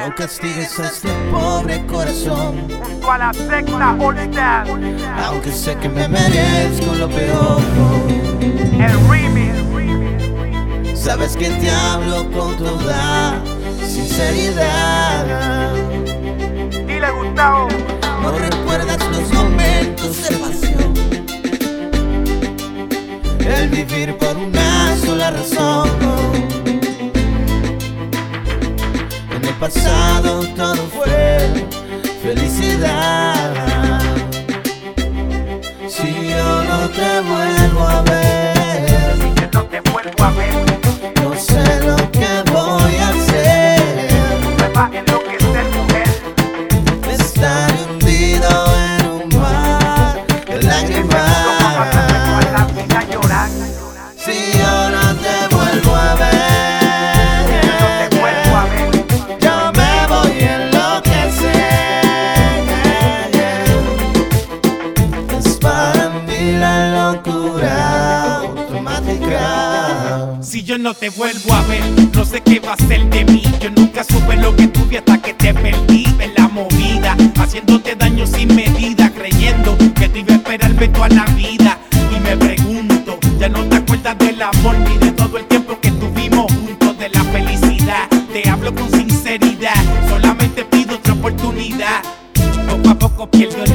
No castigues a este pobre corazón. Junto a la secta unidad Aunque sé que me merezco lo peor. El remix. Sabes que te hablo con toda sinceridad. Dile Gustavo. No recuerdas los momentos de pasión. El vivir por una sola razón pasado todo fue felicidad. Si yo no te vuelvo a ver, si yo no te vuelvo a ver. te vuelvo a ver. No sé qué va a ser de mí. Yo nunca supe lo que tuve hasta que te perdí en la movida. Haciéndote daño sin medida, creyendo que te iba a esperar toda la vida. Y me pregunto, ya no te acuerdas del amor ni de todo el tiempo que tuvimos juntos, de la felicidad. Te hablo con sinceridad, solamente pido otra oportunidad. Poco a poco pierdo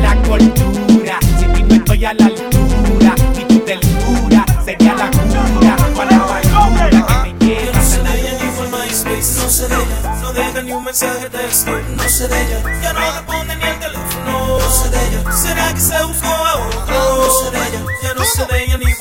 mensaje de no sé de ella. Ya no responde ni el teléfono, no sé de ella. ¿Será que se buscó a otro? No sé de ella, ya no sé de ella ni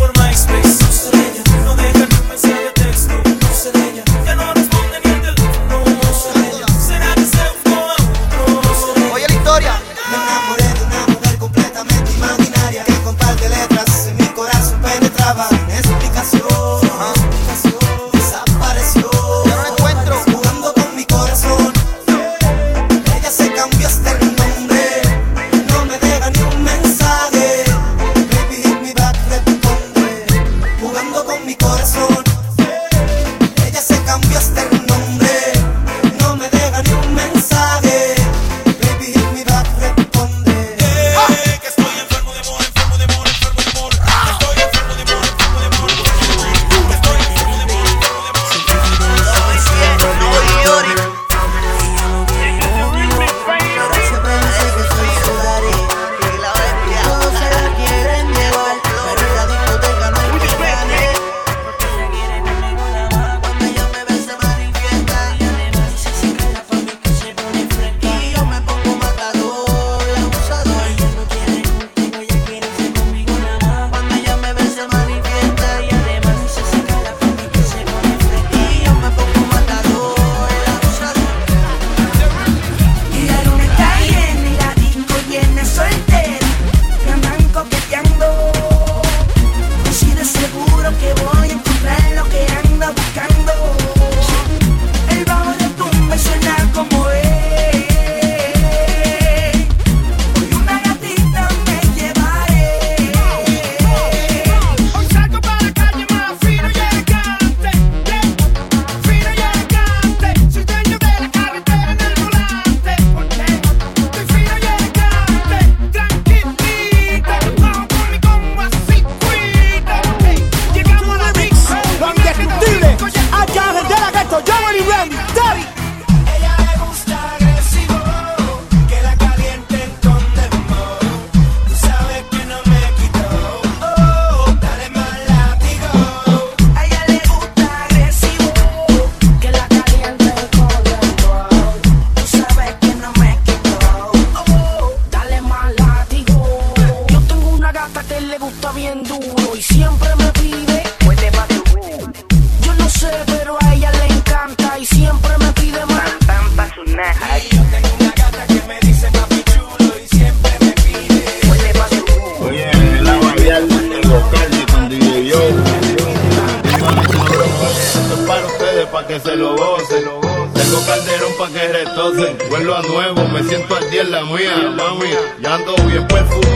nuevo, me siento al día en la mía, mami. Ya ando bien perfume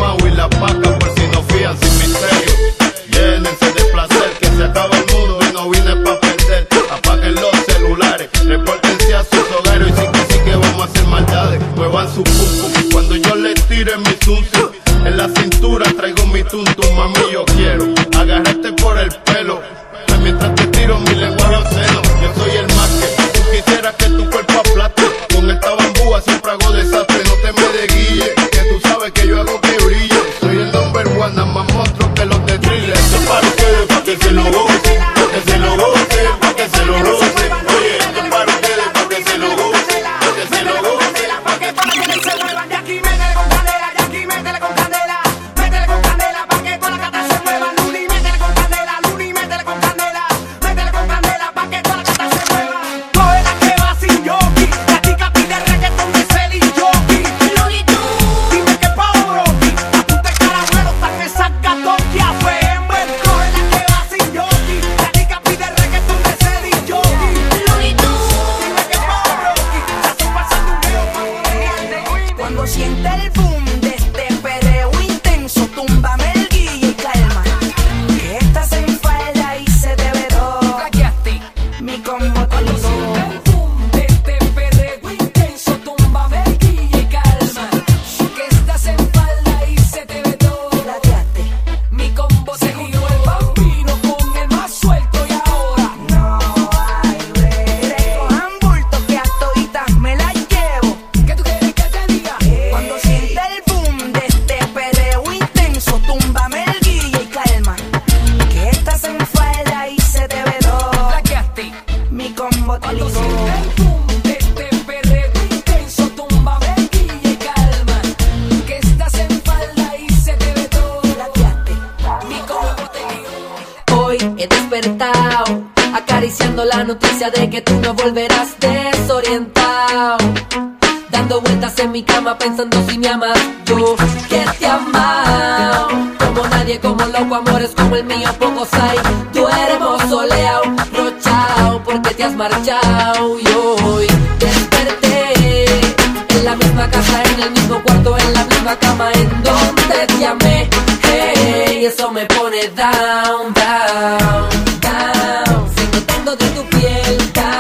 piel.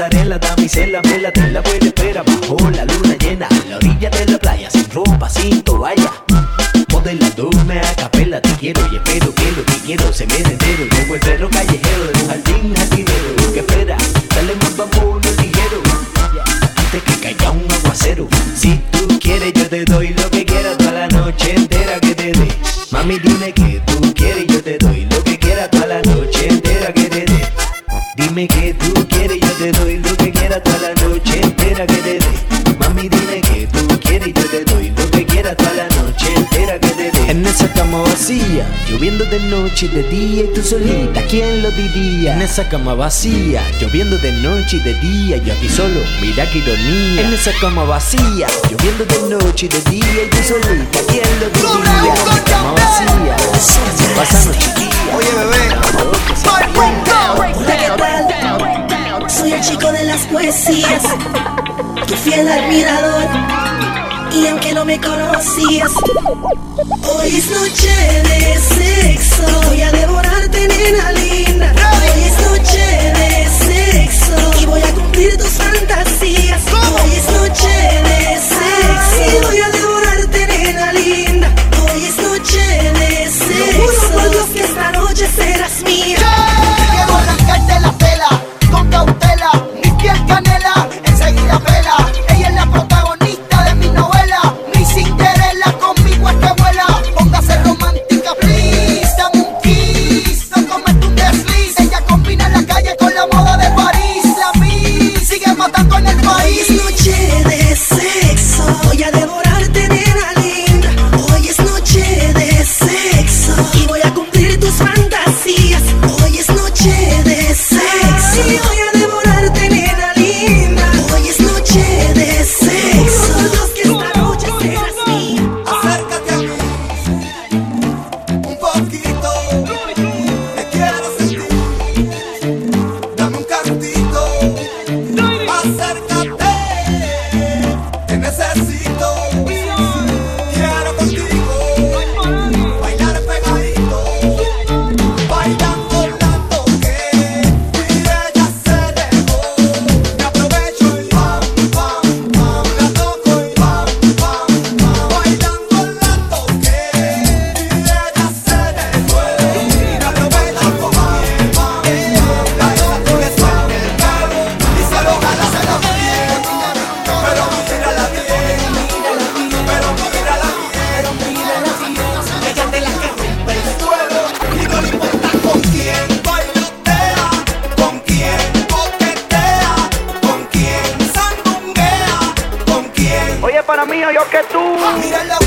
pasarela, damisela, vela, te la buena espera bajo la luna llena, en la orilla de la playa, sin ropa, sin toalla. Modelando una capela, te quiero y espero que lo que quiero se me entero. Luego el perro callejero de un jardín jardinero que espera, dale más vamos ligero antes que caiga un aguacero. Si tú quieres, yo te doy lo que quieras toda la noche entera que te dé. Mami, dime que toda la noche entera que te dé. Mami, dime que tú quieres y yo te doy lo que quieras toda la noche entera que te dé. En esa cama vacía, lloviendo de noche y de día y tú solita, ¿quién lo diría? En esa cama vacía, lloviendo de noche y de día, yo aquí solo, mira que ironía. En esa cama vacía, lloviendo de noche y de día y tú solita, ¿quién lo diría? En esa cama vacía, pasando chiquilla. Oye, bebé, ¿qué tal? el chico de las poesías, tu fiel admirador. Y aunque no me conocías, hoy es noche de sexo. Voy a devorarte, nena linda. Hoy es noche de sexo. Y voy a cumplir tus fantasías. que tú.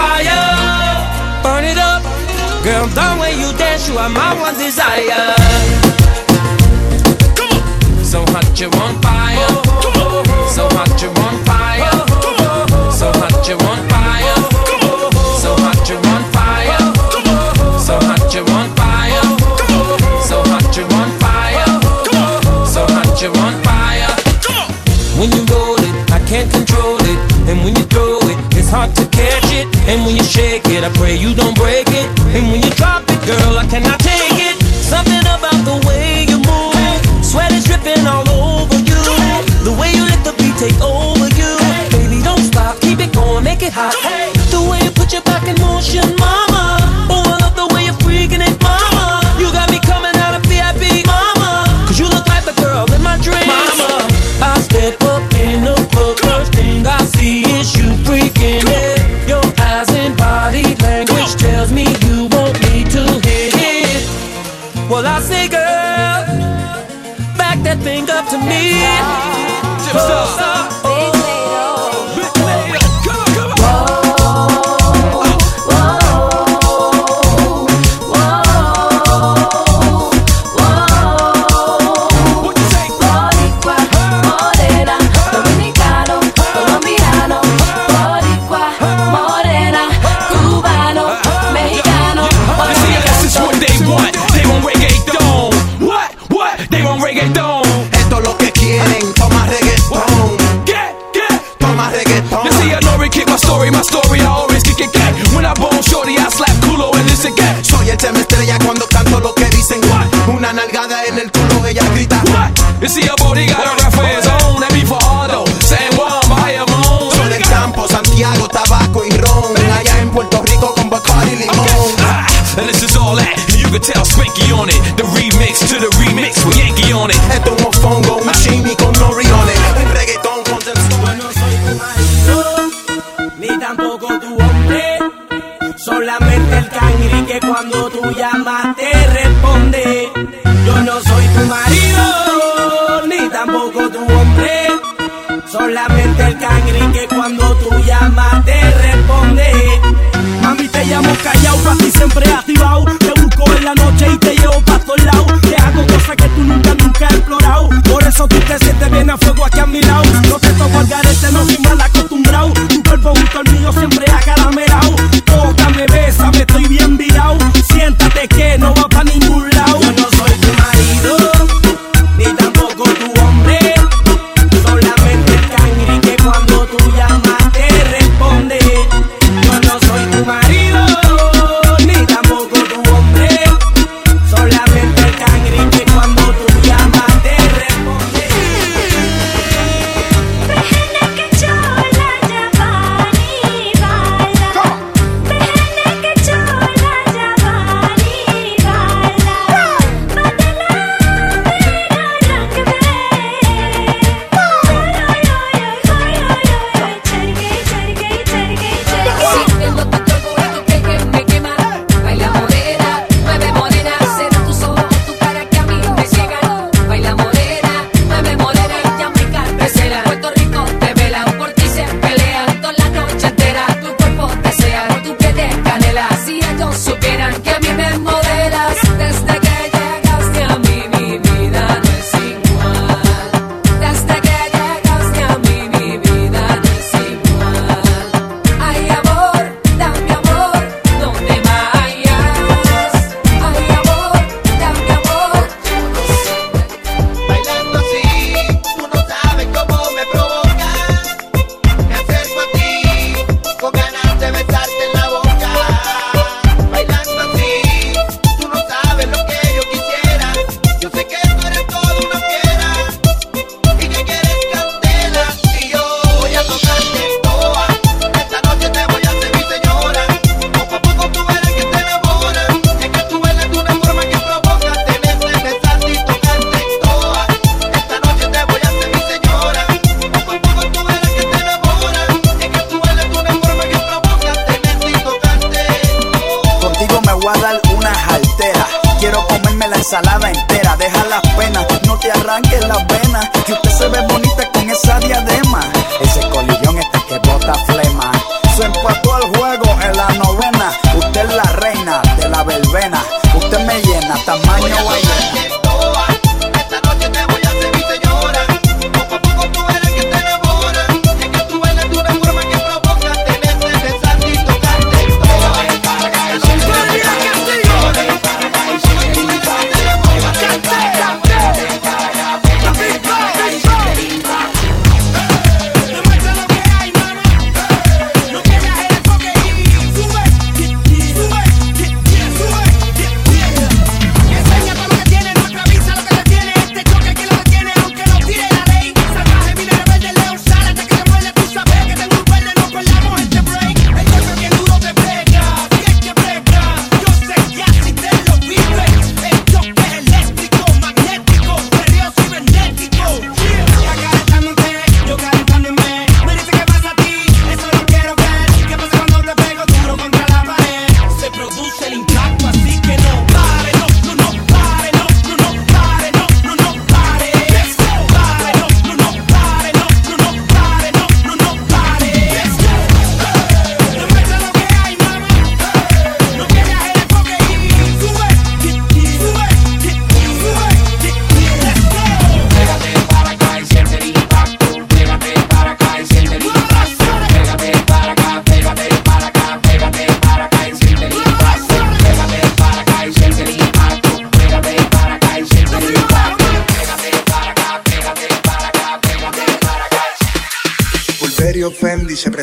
fire. Burn it up. Girl, down when you dance, you are my one desire. Come on. So hot you're on fire. Oh, come on. So hot you're on fire. Oh, come on. So hot you're on fire. And when you shake it, I pray you don't break it. And when you drop it, girl, I cannot take it. Something about the way you move, sweat is dripping all over you. The way you let the beat take over you, baby, don't stop, keep it going, make it hot. The way you put your back in motion, mom. 없어.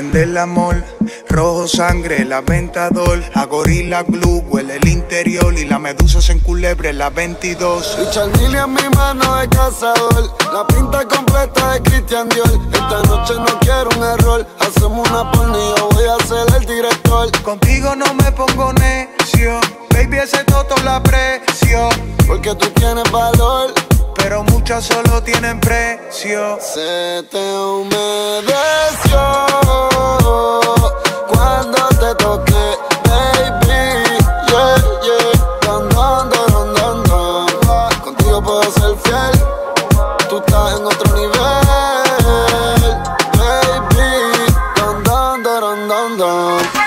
Prende el amor. Rojo sangre, la ventador. A gorila glue, huele el interior. Y la medusa se enculebre la 22. Richard Mille en mi mano de cazador. La pinta completa de Christian Dior. Esta noche no quiero un error. Hacemos una porno y yo voy a ser el director. Contigo no me pongo necio. Baby, ese toto la aprecio. Porque tú tienes valor. Pero muchas solo tienen precio. Se te humedeció cuando te toqué, baby. Yeah, yeah. Don, don, don, don, don. Contigo puedo ser fiel. Tú estás en otro nivel, baby. Don, don, don, don, don.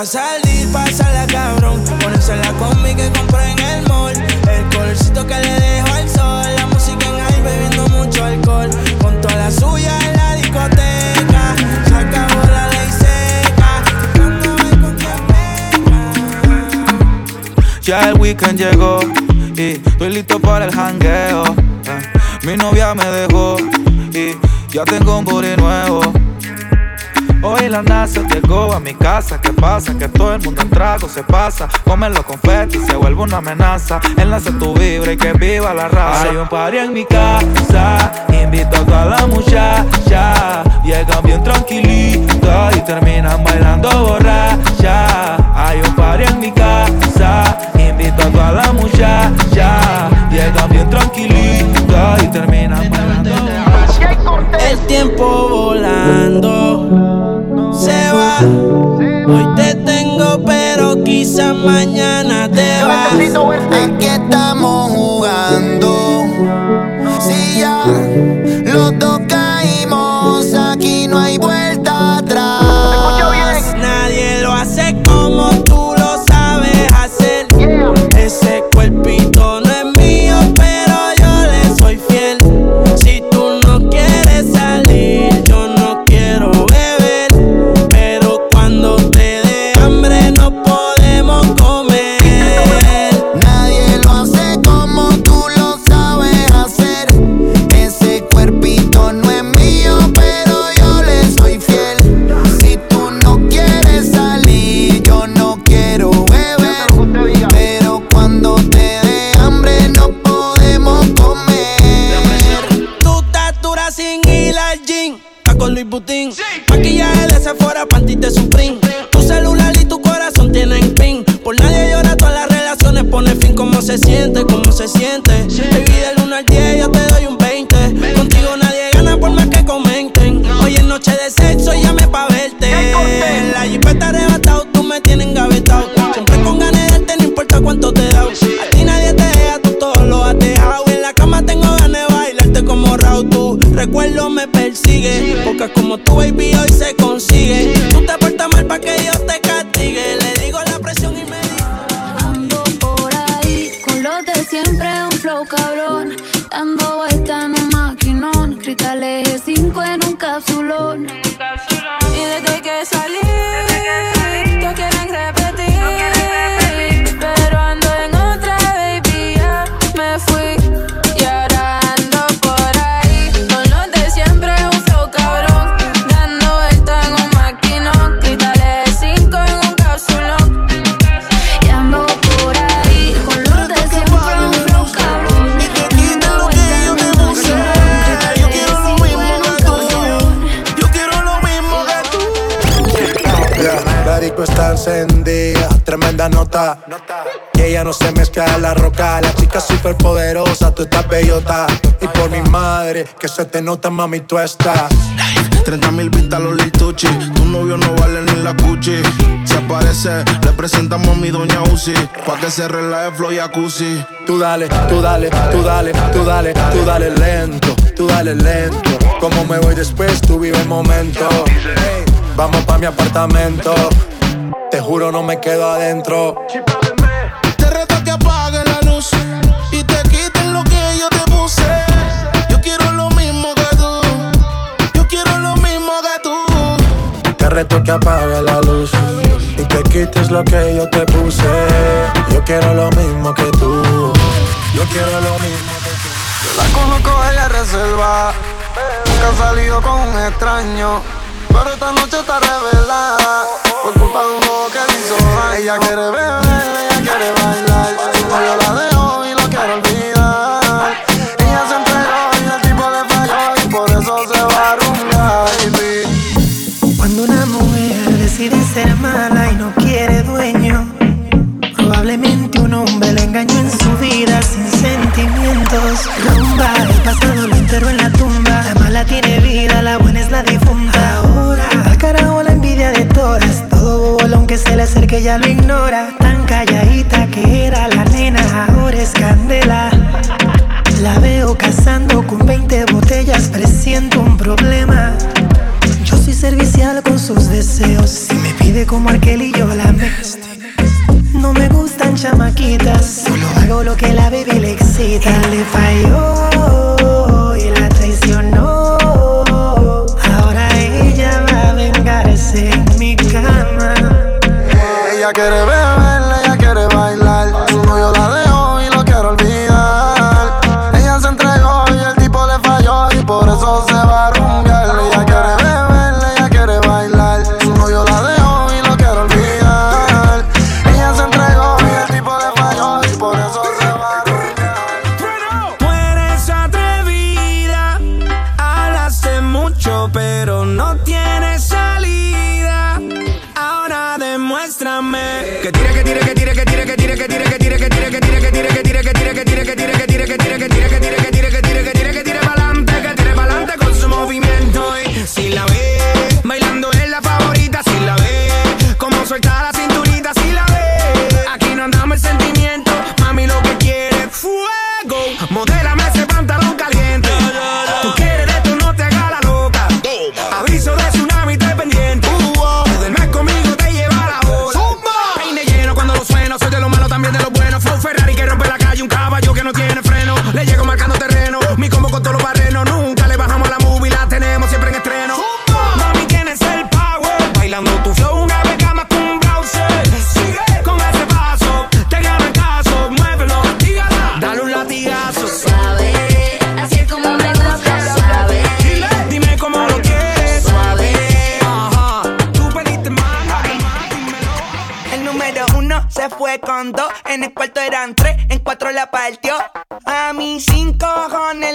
Pa' salir, pasarla cabrón. Ponerse la combi que compré en el mall. El colorcito que le dejo al sol. La música en ahí bebiendo mucho alcohol. Con toda la suya en la discoteca. Se acabó la ley seca. Buscando a ver con quién Ya el weekend llegó y estoy listo para el jangueo. eh. Mi novia me dejó y ya tengo un booty nuevo. NASA llegó a mi casa. ¿Qué pasa? Que todo el mundo en trago se pasa. Comen los confetis se vuelve una amenaza. Enlace tu vibra y que viva la raza. Hay un party en mi casa. Invito a toda la muchacha. Llegan bien tranquilitas y terminan bailando borracha. Hay un party en mi casa. Invito a toda la muchacha. Llegan bien tranquilitas y terminan mañana recuerdo me persigue. Porque como tu baby hoy se consigue. Tú te portas mal pa' que yo nota. Y ella no se mezcla en la roca. La chica super poderosa, tú estás bellota. Y por mi madre, que se te nota, mami, tú estás. 30 mil vistas los lituchi. Tu novio no vale ni la cuchi. Si aparece, le presentamos a mi doña Uzi. Pa' que se relaje flow y jacuzzi. Tú dale, tú dale, tú dale, tú dale, tú dale lento, tú dale lento. Como me voy después, tú vive el momento. Hey, vamos pa' mi apartamento. Te juro, no me quedo adentro. Te reto que apagues la luz y te quites lo que yo te puse. Yo quiero lo mismo que tú. Yo quiero lo mismo que tú. Te reto que apague la luz y te quites lo que yo te puse. Yo quiero lo mismo que tú. Yo quiero lo mismo que tú. La conozco ella reserva. Nunca ha salido con un extraño. Pero esta noche está revelada. Por culpa de uno que le hizo daño. Ella quiere beber, ella quiere bailar. Su novio la dejó y lo quiere olvidar. Ella se entregó y el tipo le falló. Y por eso se va a rumbear. baby. Cuando una mujer decide ser mala y no quiere dueño, probablemente un hombre le engañó en su vida sin sentimientos. Rumba, el pasado lo enterró en la tumba. La mala tiene vida, la se le acerque ya lo ignora. Tan calladita que era la nena, ahora es candela. La veo cazando con 20 botellas, presiento un problema. Yo soy servicial con sus deseos. Si me pide como aquel y yo la me. No me gustan chamaquitas, solo hago lo que la baby le excita. Le falló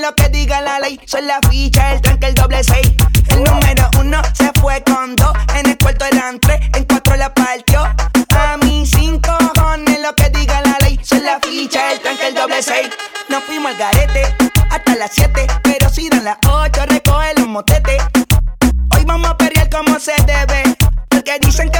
lo que diga la ley. Soy la ficha, el tanque, el doble seis. El número uno se fue con dos. En el cuarto eran tres, en cuatro la partió. A mí cinco cojones lo que diga la ley. Soy la ficha, el tanque, el doble seis. Nos fuimos al garete hasta las siete. Pero si dan las ocho, recoge los motetes. Hoy vamos a perrear como se debe. Porque dicen que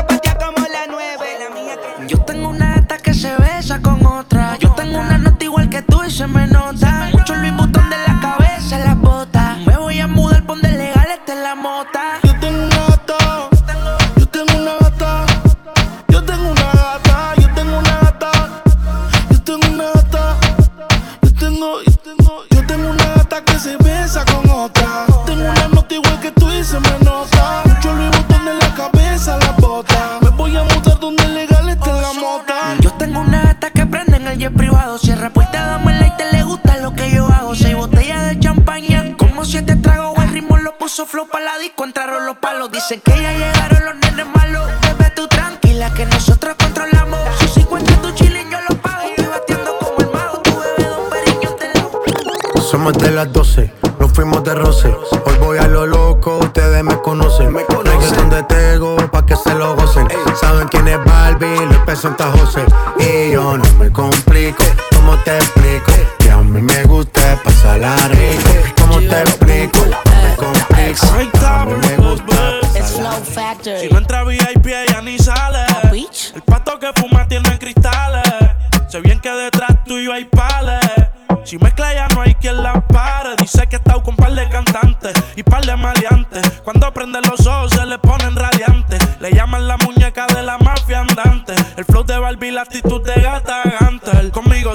Dicen que ya llegaron los nenes malos. Bebé, tú tranquila, que nosotros controlamos. Sus 50 tu chilling, yo lo pago. Estoy bateando como el mago, tu bebé, don Periño, te lo Somos de las 12, nos fuimos de roce. Hoy voy a lo loco, ustedes me conocen. Me conocen de Tego, pa' que se lo gocen. Saben quién es Barbie, le presenta José. Y yo no me complico, ¿cómo te explico?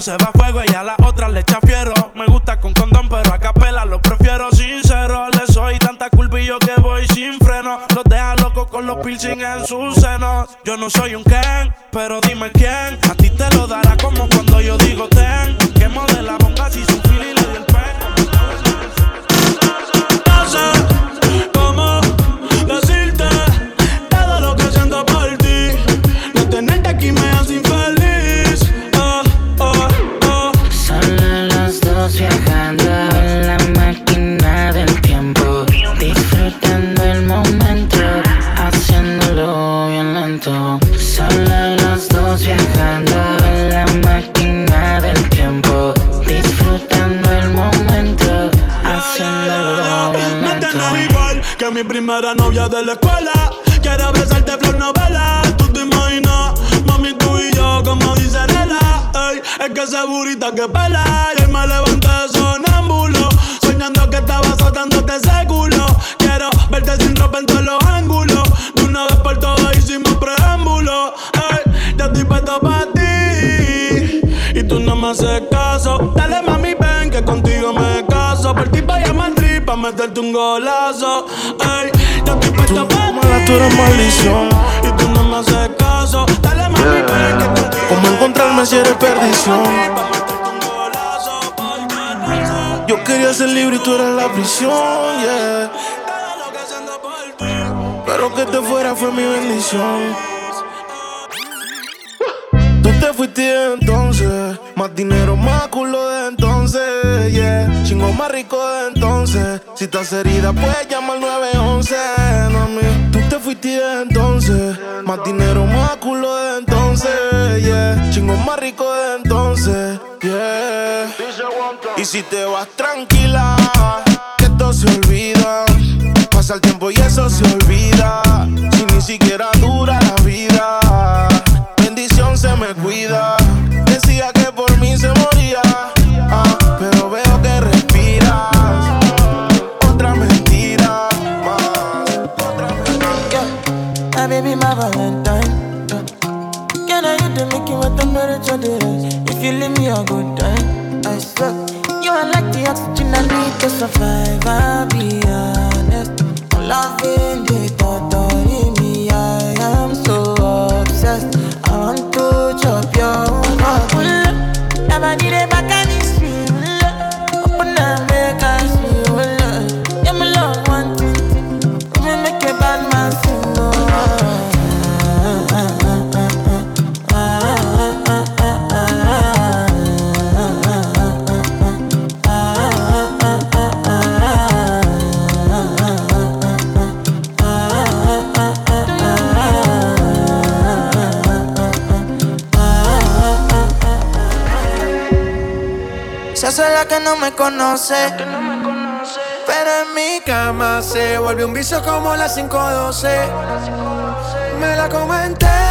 Se va fuego y a la otra le echa fiero. Me gusta con condón, pero a capela lo prefiero sincero. Le soy tanta culpa y yo que voy sin freno. Los deja locos con los piercing en sus senos. Yo no soy un haces caso. Dale, mami, ven que contigo me caso. Por ti pa' llamar trip, pa' meterte un golazo. Ey, yo estoy puesto para ti. tú eres maldición. Y tú no me haces caso. Dale, mami, ven que contigo ¿Cómo encontrarme si eres perdición? Yo quería ser libre y tú eras la prisión, yeah. Pero que te fuera fue mi bendición. Fuiste entonces, más dinero, más culo de entonces, yeah. Chingo más rico de entonces. Si estás herida, puedes llamar al 911, mami. Tú te fuiste entonces, más dinero, más culo de entonces, yeah. Chingo más rico de entonces, yeah. Y si te vas tranquila, que esto se olvida. Pasa el tiempo y eso se olvida. Si ni siquiera dura la vida, me cuida. Decía que por mí se moría, ah, pero veo que respiras. Otra mentira más. My baby, my Valentine. Can I hit the Mickey with temperature this? If you leave me a good time, I swear. You are like the oxygen I need to survive. I'll be honest. Loving the thought que no me conoce. Pero en mi cama se volvió un vicio como las 512. Me la comenté.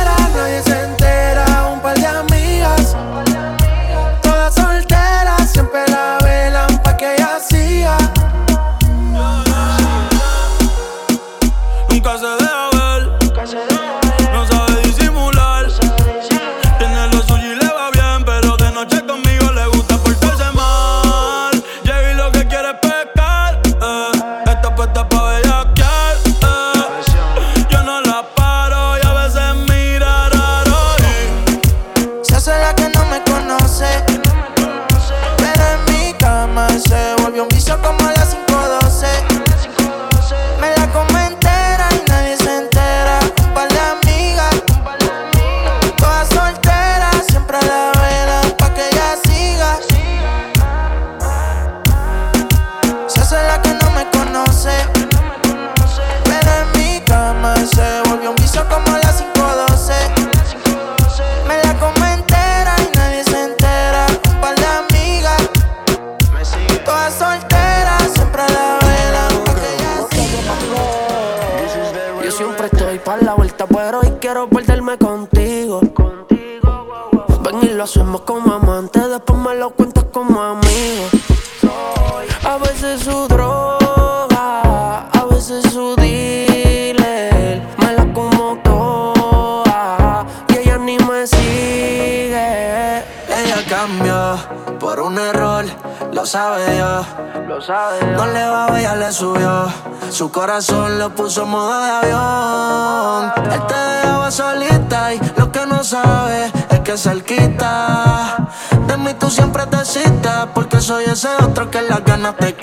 uso moda de avión. Este Él te dejaba solita y lo que no sabes es que cerquita. De mí tú siempre te citas porque soy ese otro que las ganas te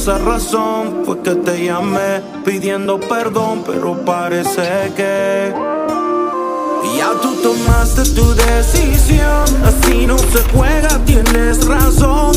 esa razón fue que te llamé pidiendo perdón, pero parece que ya tú tomaste tu decisión. Así no se juega, tienes razón.